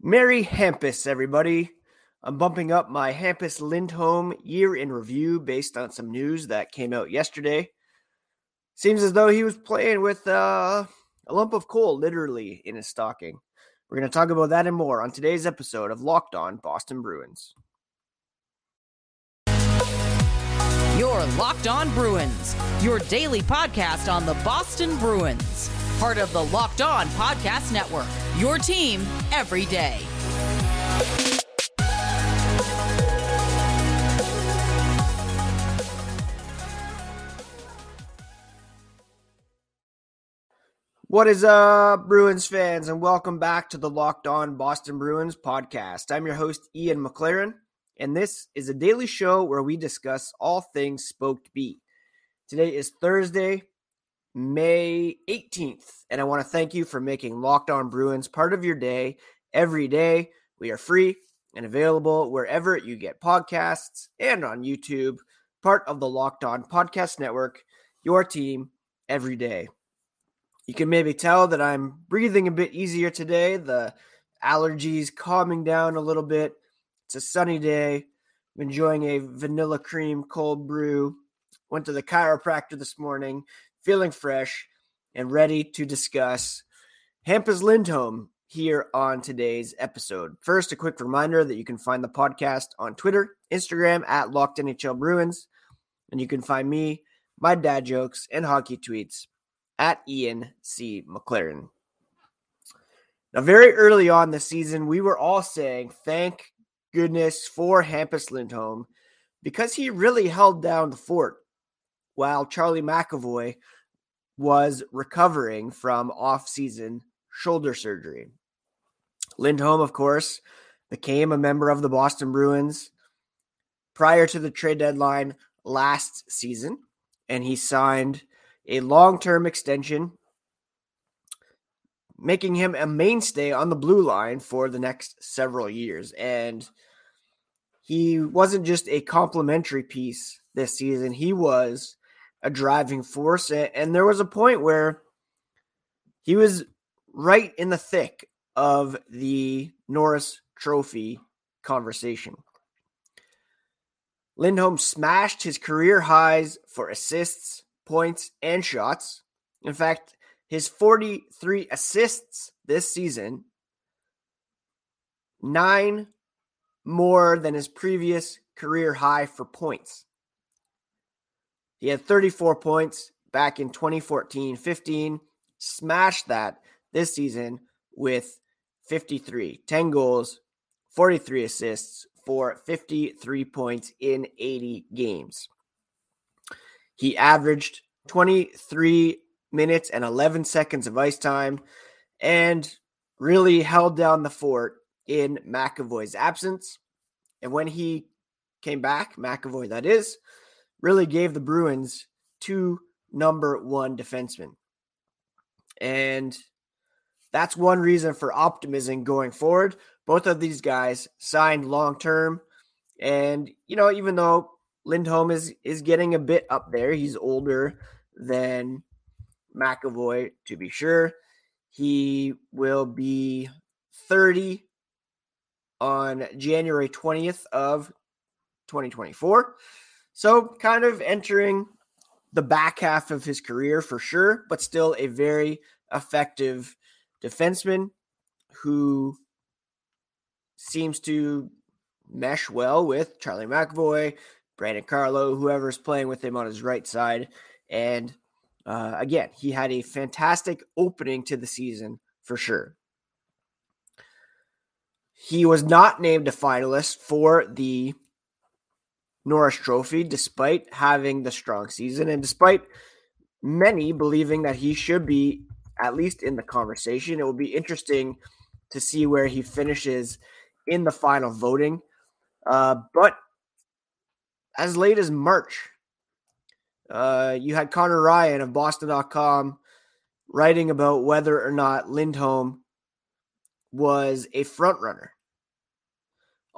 Merry Hampus, everybody. I'm bumping up my Hampus Lindholm year in review based on some news that came out yesterday. Seems as though he was playing with uh, a lump of coal literally in his stocking. We're going to talk about that and more on today's episode of Locked On Boston Bruins. Your Locked On Bruins, your daily podcast on the Boston Bruins, part of the Locked On Podcast Network, your team every day. What is up, Bruins fans, and welcome back to the Locked On Boston Bruins podcast. I'm your host, Ian McLaren, and this is a daily show where we discuss all things Spoked B. Today is Thursday, May 18th, and I want to thank you for making Locked On Bruins part of your day every day. We are free and available wherever you get podcasts and on YouTube, part of the Locked On Podcast Network, your team every day. You can maybe tell that I'm breathing a bit easier today. The allergies calming down a little bit. It's a sunny day. I'm enjoying a vanilla cream cold brew. Went to the chiropractor this morning, feeling fresh and ready to discuss Hampus Lindholm here on today's episode. First, a quick reminder that you can find the podcast on Twitter, Instagram at Locked NHL Bruins, and you can find me, my dad jokes, and hockey tweets at Ian C. McLaren. Now, very early on the season, we were all saying, thank goodness for Hampus Lindholm because he really held down the fort while Charlie McAvoy was recovering from off-season shoulder surgery. Lindholm, of course, became a member of the Boston Bruins prior to the trade deadline last season, and he signed a long term extension, making him a mainstay on the blue line for the next several years. And he wasn't just a complimentary piece this season, he was a driving force. And there was a point where he was right in the thick of the Norris Trophy conversation. Lindholm smashed his career highs for assists, points, and shots. In fact, his 43 assists this season, nine more than his previous career high for points. He had 34 points back in 2014 15, smashed that this season with 53, 10 goals, 43 assists for 53 points in 80 games. He averaged 23 minutes and 11 seconds of ice time and really held down the fort in McAvoy's absence. And when he came back, McAvoy, that is, really gave the Bruins two number one defensemen. And that's one reason for optimism going forward. Both of these guys signed long term. And, you know, even though Lindholm is is getting a bit up there. He's older than McAvoy, to be sure. He will be 30 on January 20th of 2024. So kind of entering the back half of his career for sure, but still a very effective defenseman who seems to mesh well with Charlie McAvoy, Brandon Carlo, whoever's playing with him on his right side. And uh, again, he had a fantastic opening to the season for sure. He was not named a finalist for the Norris Trophy, despite having the strong season and despite many believing that he should be at least in the conversation. It will be interesting to see where he finishes in the final voting. Uh, but as late as March. Uh, you had Conor Ryan of Boston.com writing about whether or not Lindholm was a front runner.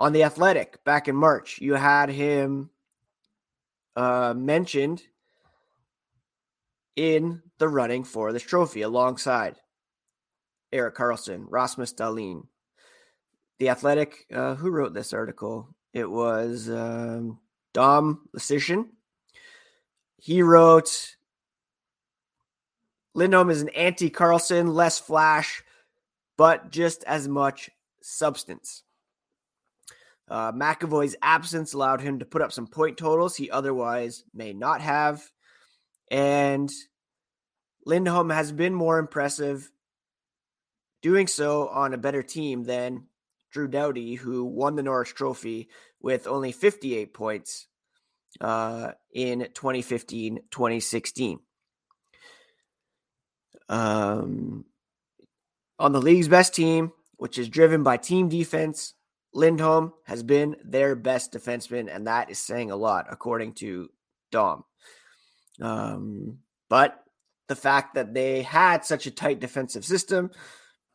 On the Athletic back in March, you had him uh, mentioned in the running for this trophy alongside Erik Karlsson, Rasmus Dahlin, The Athletic, uh, who wrote this article? It was um, Dom Luszczyszyn. He wrote Lindholm is an anti Karlsson, less flash, but just as much substance. Uh, McAvoy's absence allowed him to put up some point totals he otherwise may not have. And Lindholm has been more impressive doing so on a better team than Drew Doughty, who won the Norris Trophy with only 58 points uh, in 2015 2016. Um, on the league's best team, which is driven by team defense, Lindholm has been their best defenseman, and that is saying a lot, according to Dom. Um, but the fact that they had such a tight defensive system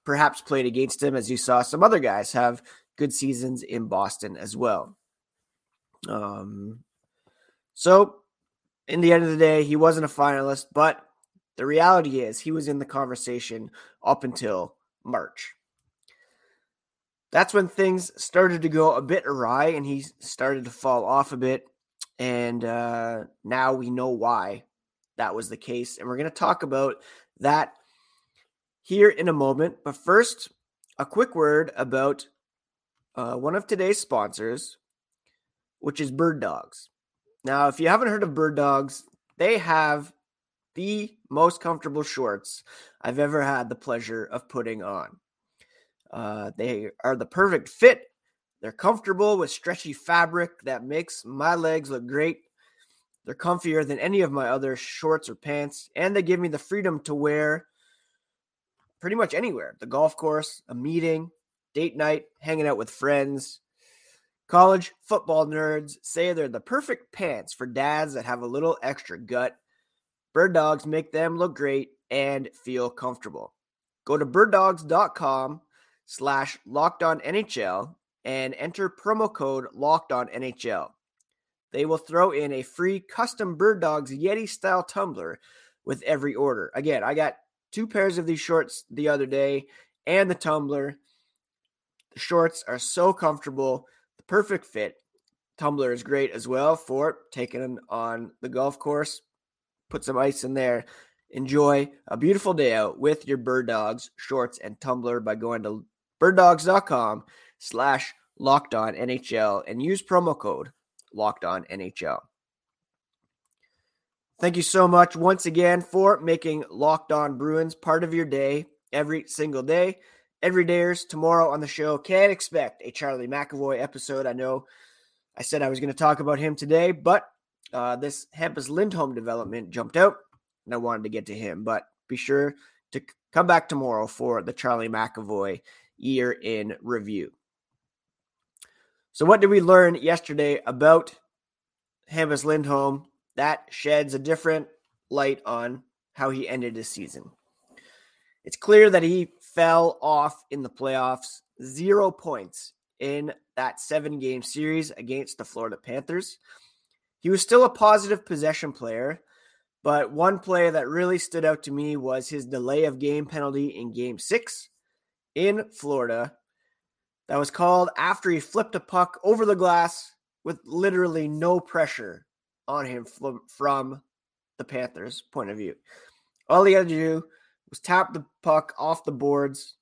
perhaps played against him, as you saw some other guys have good seasons in Boston as well. Um, so, in the end of the day, he wasn't a finalist, but the reality is he was in the conversation up until March. That's when things started to go a bit awry and he started to fall off a bit. And uh, now we know why that was the case. And we're going to talk about that here in a moment. But first, a quick word about uh, one of today's sponsors, which is Bird Dogs. Now, if you haven't heard of Bird Dogs, they have the most comfortable shorts I've ever had the pleasure of putting on. Uh, they are the perfect fit. They're comfortable with stretchy fabric that makes my legs look great. They're comfier than any of my other shorts or pants, and they give me the freedom to wear pretty much anywhere the golf course, a meeting, date night, hanging out with friends. College football nerds say they're the perfect pants for dads that have a little extra gut Bird dogs make them look great and feel comfortable. Go to birddogs.com slash locked on NHL and enter promo code locked on NHL. They will throw in a free custom Bird Dogs Yeti style tumbler with every order. Again, I got two pairs of these shorts the other day and the tumbler. The shorts are so comfortable, the perfect fit. Tumbler is great as well for taking them on the golf course, put some ice in there. Enjoy a beautiful day out with your bird dogs, shorts, and tumbler by going to birddogs.com slash locked on NHL and use promo code locked on NHL. Thank you so much once again for making Locked On Bruins part of your day every single day. Every dayers tomorrow on the show can expect a Charlie McAvoy episode. I know I said I was going to talk about him today, but uh, this Hampus Lindholm development jumped out, and I wanted to get to him. But be sure to come back tomorrow for the Charlie McAvoy year in review. So, what did we learn yesterday about Hampus Lindholm? That sheds a different light on how he ended his season. It's clear that he fell off in the playoffs, zero points in that seven game series against the Florida Panthers. He was still a positive possession player, but one play that really stood out to me was his delay of game penalty in game six in Florida. That was called after he flipped a puck over the glass with literally no pressure on him from the Panthers' point of view. All he had to do was tap the puck off the boards,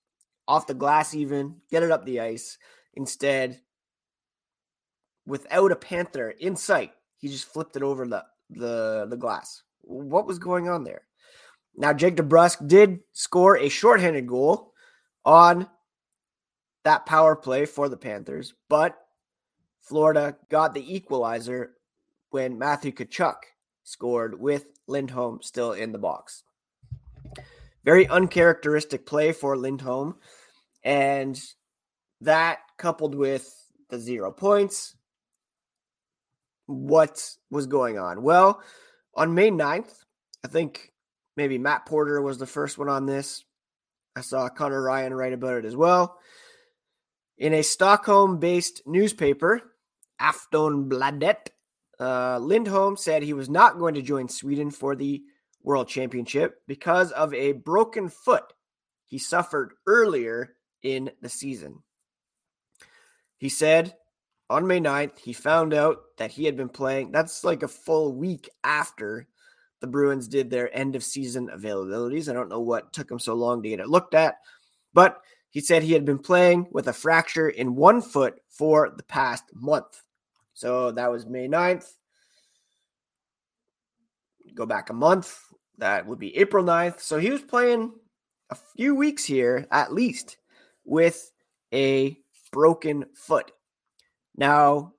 off the glass, even get it up the ice. Instead, without a Panther in sight, he just flipped it over the the the glass. What was going on there? Now Jake DeBrusk did score a shorthanded goal on that power play for the Panthers, but Florida got the equalizer when Matthew Tkachuk scored with Lindholm still in the box. Very uncharacteristic play for Lindholm, and that coupled with the zero points, what was going on. Well, on May 9th, I think maybe Matt Porter was the first one on this. I saw Conor Ryan write about it as well. In a Stockholm based newspaper, Aftonbladet, uh, Lindholm said he was not going to join Sweden for the World Championship because of a broken foot he suffered earlier in the season. He said on May 9th, he found out that he had been playing. That's like a full week after the Bruins did their end of season availabilities. I don't know what took him so long to get it looked at, but he said he had been playing with a fracture in one foot for the past month. So that was May 9th. Go back a month. That would be April 9th. So he was playing a few weeks here, at least, with a broken foot. Now,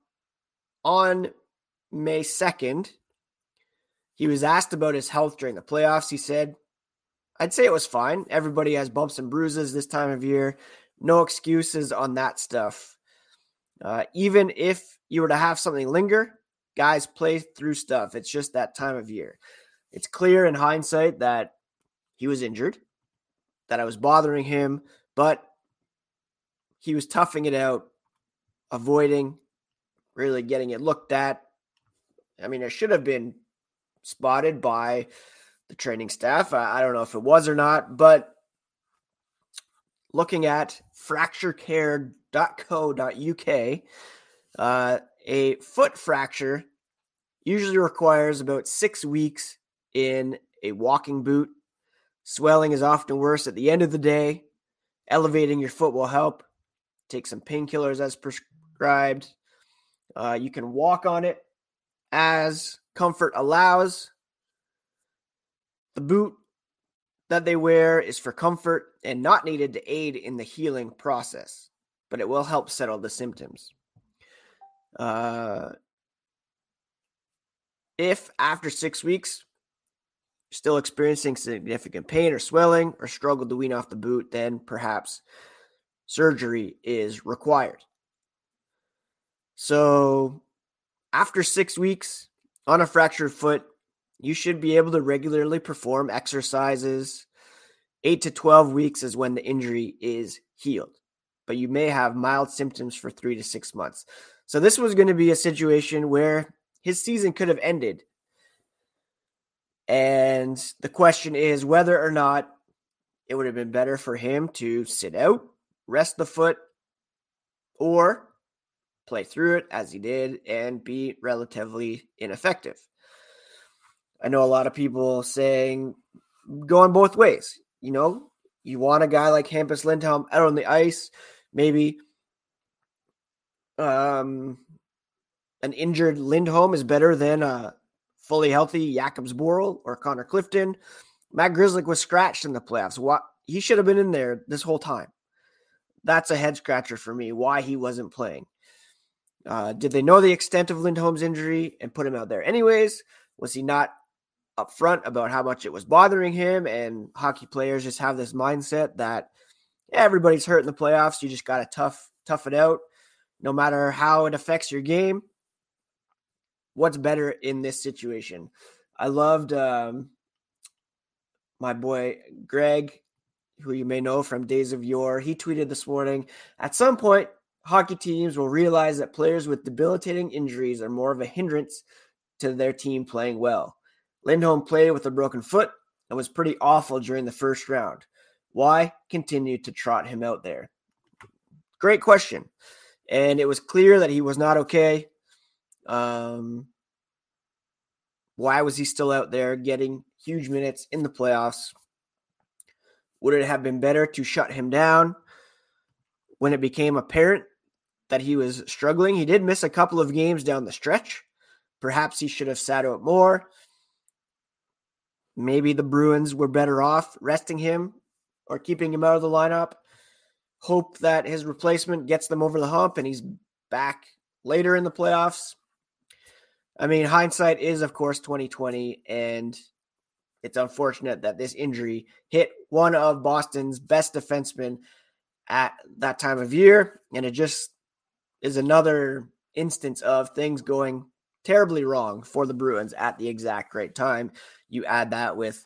on May 2nd, he was asked about his health during the playoffs. He said, I'd say it was fine. Everybody has bumps and bruises this time of year. No excuses on that stuff. Uh, even if you were to have something linger, guys play through stuff. It's just that time of year. It's clear in hindsight that he was injured, that I was bothering him, but he was toughing it out, avoiding really getting it looked at. I mean, it should have been spotted by the training staff. I, I don't know if it was or not, but looking at fracturecare.co.uk, uh, a foot fracture usually requires about six weeks in a walking boot. Swelling is often worse at the end of the day. Elevating your foot will help. Take some painkillers as prescribed. Uh, you can walk on it as comfort allows. The boot that they wear is for comfort and not needed to aid in the healing process, but it will help settle the symptoms. Uh, if after six weeks still experiencing significant pain or swelling or struggle to wean off the boot, then perhaps surgery is required. So, after six weeks on a fractured foot, you should be able to regularly perform exercises. Eight to 12 weeks is when the injury is healed, but you may have mild symptoms for three to six months. So, this was going to be a situation where his season could have ended. And the question is whether or not it would have been better for him to sit out, rest the foot, or play through it as he did and be relatively ineffective. I know a lot of people saying going both ways. You know, you want a guy like Hampus Lindholm out on the ice, maybe um, an injured Lindholm is better than a fully healthy Jakub Zboril or Connor Clifton. Matt Grzelcyk was scratched in the playoffs. What he should have been in there this whole time. That's a head scratcher for me. Why he wasn't playing. Uh, did they know the extent of Lindholm's injury and put him out there anyways? Was he not upfront about how much it was bothering him? And hockey players just have this mindset that yeah, everybody's hurt in the playoffs. You just got to tough tough it out, no matter how it affects your game. What's better in this situation? I loved um, my boy Greg, who you may know from Days of Yore. He tweeted this morning. At some point, hockey teams will realize that players with debilitating injuries are more of a hindrance to their team playing well. Lindholm played with a broken foot and was pretty awful during the first round. Why continue to trot him out there? Great question. And it was clear that he was not okay. Um, why was he still out there getting huge minutes in the playoffs? Would it have been better to shut him down when it became apparent that he was struggling. He did miss a couple of games down the stretch. Perhaps he should have sat out more. Maybe the Bruins were better off resting him or keeping him out of the lineup. Hope that his replacement gets them over the hump and he's back later in the playoffs. I mean, hindsight is of course 2020 and it's unfortunate that this injury hit one of Boston's best defensemen at that time of year and it just is another instance of things going terribly wrong for the Bruins at the exact right time. You add that with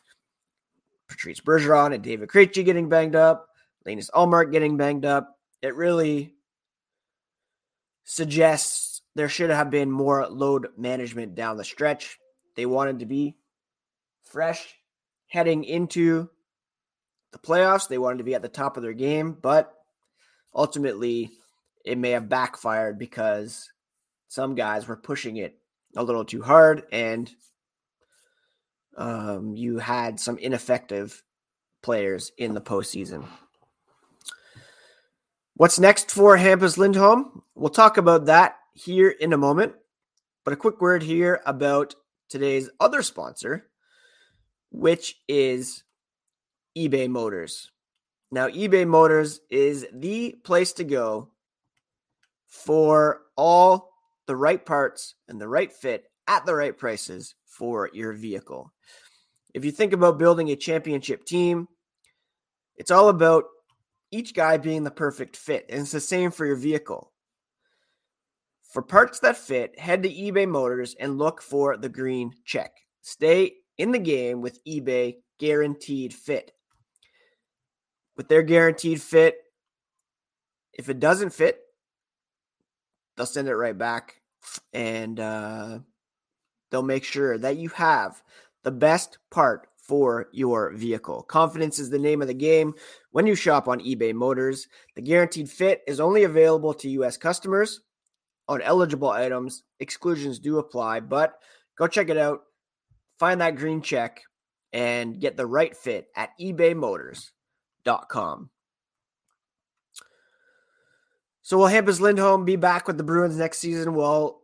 Patrice Bergeron and David Krejci getting banged up, Linus Ullmark getting banged up. It really suggests there should have been more load management down the stretch. They wanted to be fresh heading into the playoffs. They wanted to be at the top of their game, but ultimately it may have backfired because some guys were pushing it a little too hard and um, you had some ineffective players in the postseason. What's next for Hampus Lindholm? We'll talk about that here in a moment. But a quick word here about today's other sponsor, which is eBay Motors. Now, eBay Motors is the place to go for all the right parts and the right fit at the right prices for your vehicle. If you think about building a championship team, it's all about each guy being the perfect fit. And it's the same for your vehicle. For parts that fit, head to eBay Motors and look for the green check. Stay in the game with eBay Guaranteed Fit. With their guaranteed fit, if it doesn't fit, they'll send it right back and uh, they'll make sure that you have the best part for your vehicle. Confidence is the name of the game when you shop on eBay Motors. The guaranteed fit is only available to U.S. customers on eligible items. Exclusions do apply, but go check it out. Find that green check and get the right fit at ebaymotors.com. So will Hampus Lindholm be back with the Bruins next season? Well,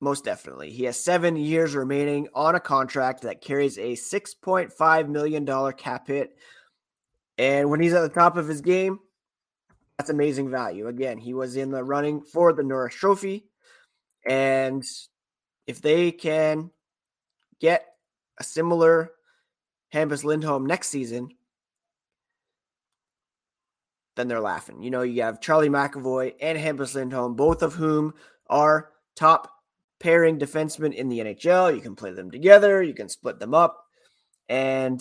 most definitely. He has seven years remaining on a contract that carries a $6.5 million cap hit. And when he's at the top of his game, that's amazing value. Again, he was in the running for the Norris Trophy. And if they can get a similar Hampus Lindholm next season, then they're laughing. You know, you have Charlie McAvoy and Hampus Lindholm, both of whom are top pairing defensemen in the NHL. You can play them together, you can split them up, and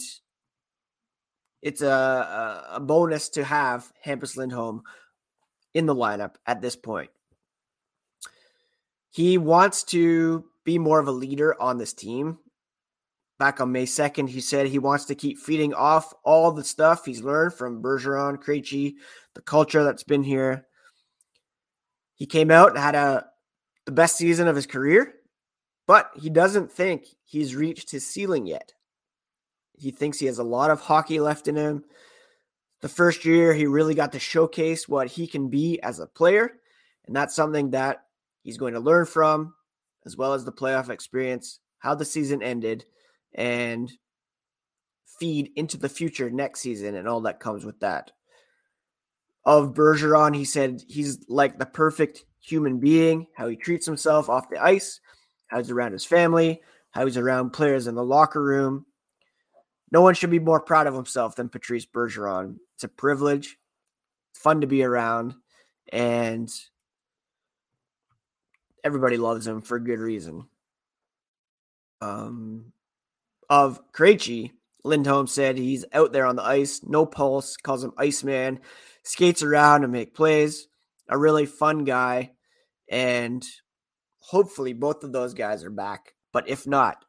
it's a, a, bonus to have Hampus Lindholm in the lineup at this point. He wants to be more of a leader on this team. Back on May 2nd, he said he wants to keep feeding off all the stuff he's learned from Bergeron, Krejci, the culture that's been here. He came out and had a the best season of his career, but he doesn't think he's reached his ceiling yet. He thinks he has a lot of hockey left in him. The first year, he really got to showcase what he can be as a player, and that's something that he's going to learn from, as well as the playoff experience, how the season ended, and feed into the future next season and all that comes with that. Of Bergeron, he said he's like the perfect human being, how he treats himself off the ice, how he's around his family, how he's around players in the locker room. No one should be more proud of himself than Patrice Bergeron. It's a privilege. It's fun to be around, and everybody loves him for good reason. Um, of Krejci, Lindholm said he's out there on the ice, no pulse, calls him Iceman, skates around and make plays. A really fun guy. And hopefully both of those guys are back. But if not,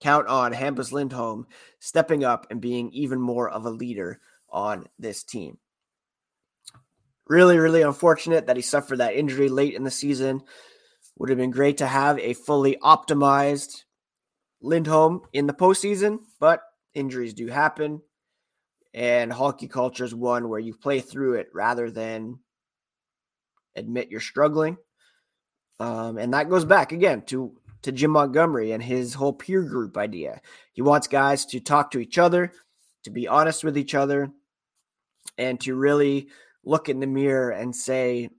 count on Hampus Lindholm stepping up and being even more of a leader on this team. Really, really unfortunate that he suffered that injury late in the season. Would have been great to have a fully optimized Lindholm in the postseason, but injuries do happen. And hockey culture is one where you play through it rather than admit you're struggling. Um, and that goes back again to to Jim Montgomery and his whole peer group idea. He wants guys to talk to each other, to be honest with each other, and to really look in the mirror and say,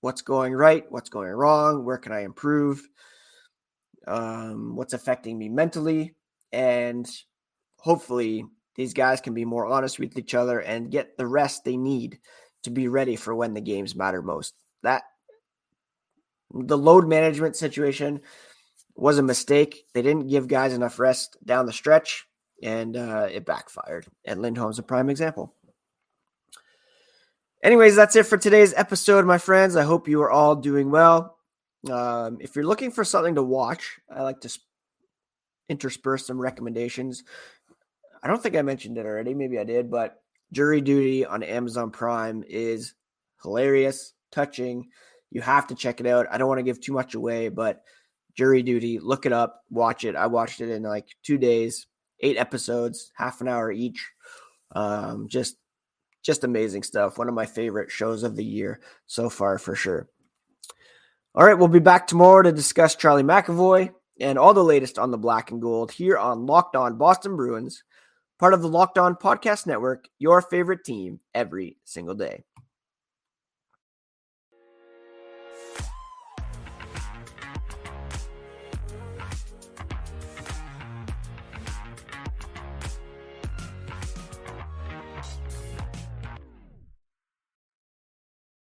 what's going right, what's going wrong, where can I improve, um, what's affecting me mentally, and hopefully these guys can be more honest with each other and get the rest they need to be ready for when the games matter most. That the load management situation was a mistake. They didn't give guys enough rest down the stretch, and uh, it backfired. And Lindholm's a prime example. Anyways, that's it for today's episode, my friends. I hope you are all doing well. Um, if you're looking for something to watch, I like to intersperse some recommendations. I don't think I mentioned it already. Maybe I did, but Jury Duty on Amazon Prime is hilarious, touching. You have to check it out. I don't want to give too much away, but Jury Duty, look it up, watch it. I watched it in like two days, eight episodes, half an hour each. Um, just just amazing stuff. One of my favorite shows of the year so far for sure. All right, we'll be back tomorrow to discuss Charlie McAvoy and all the latest on the black and gold here on Locked On Boston Bruins, part of the Locked On Podcast Network, your favorite team every single day.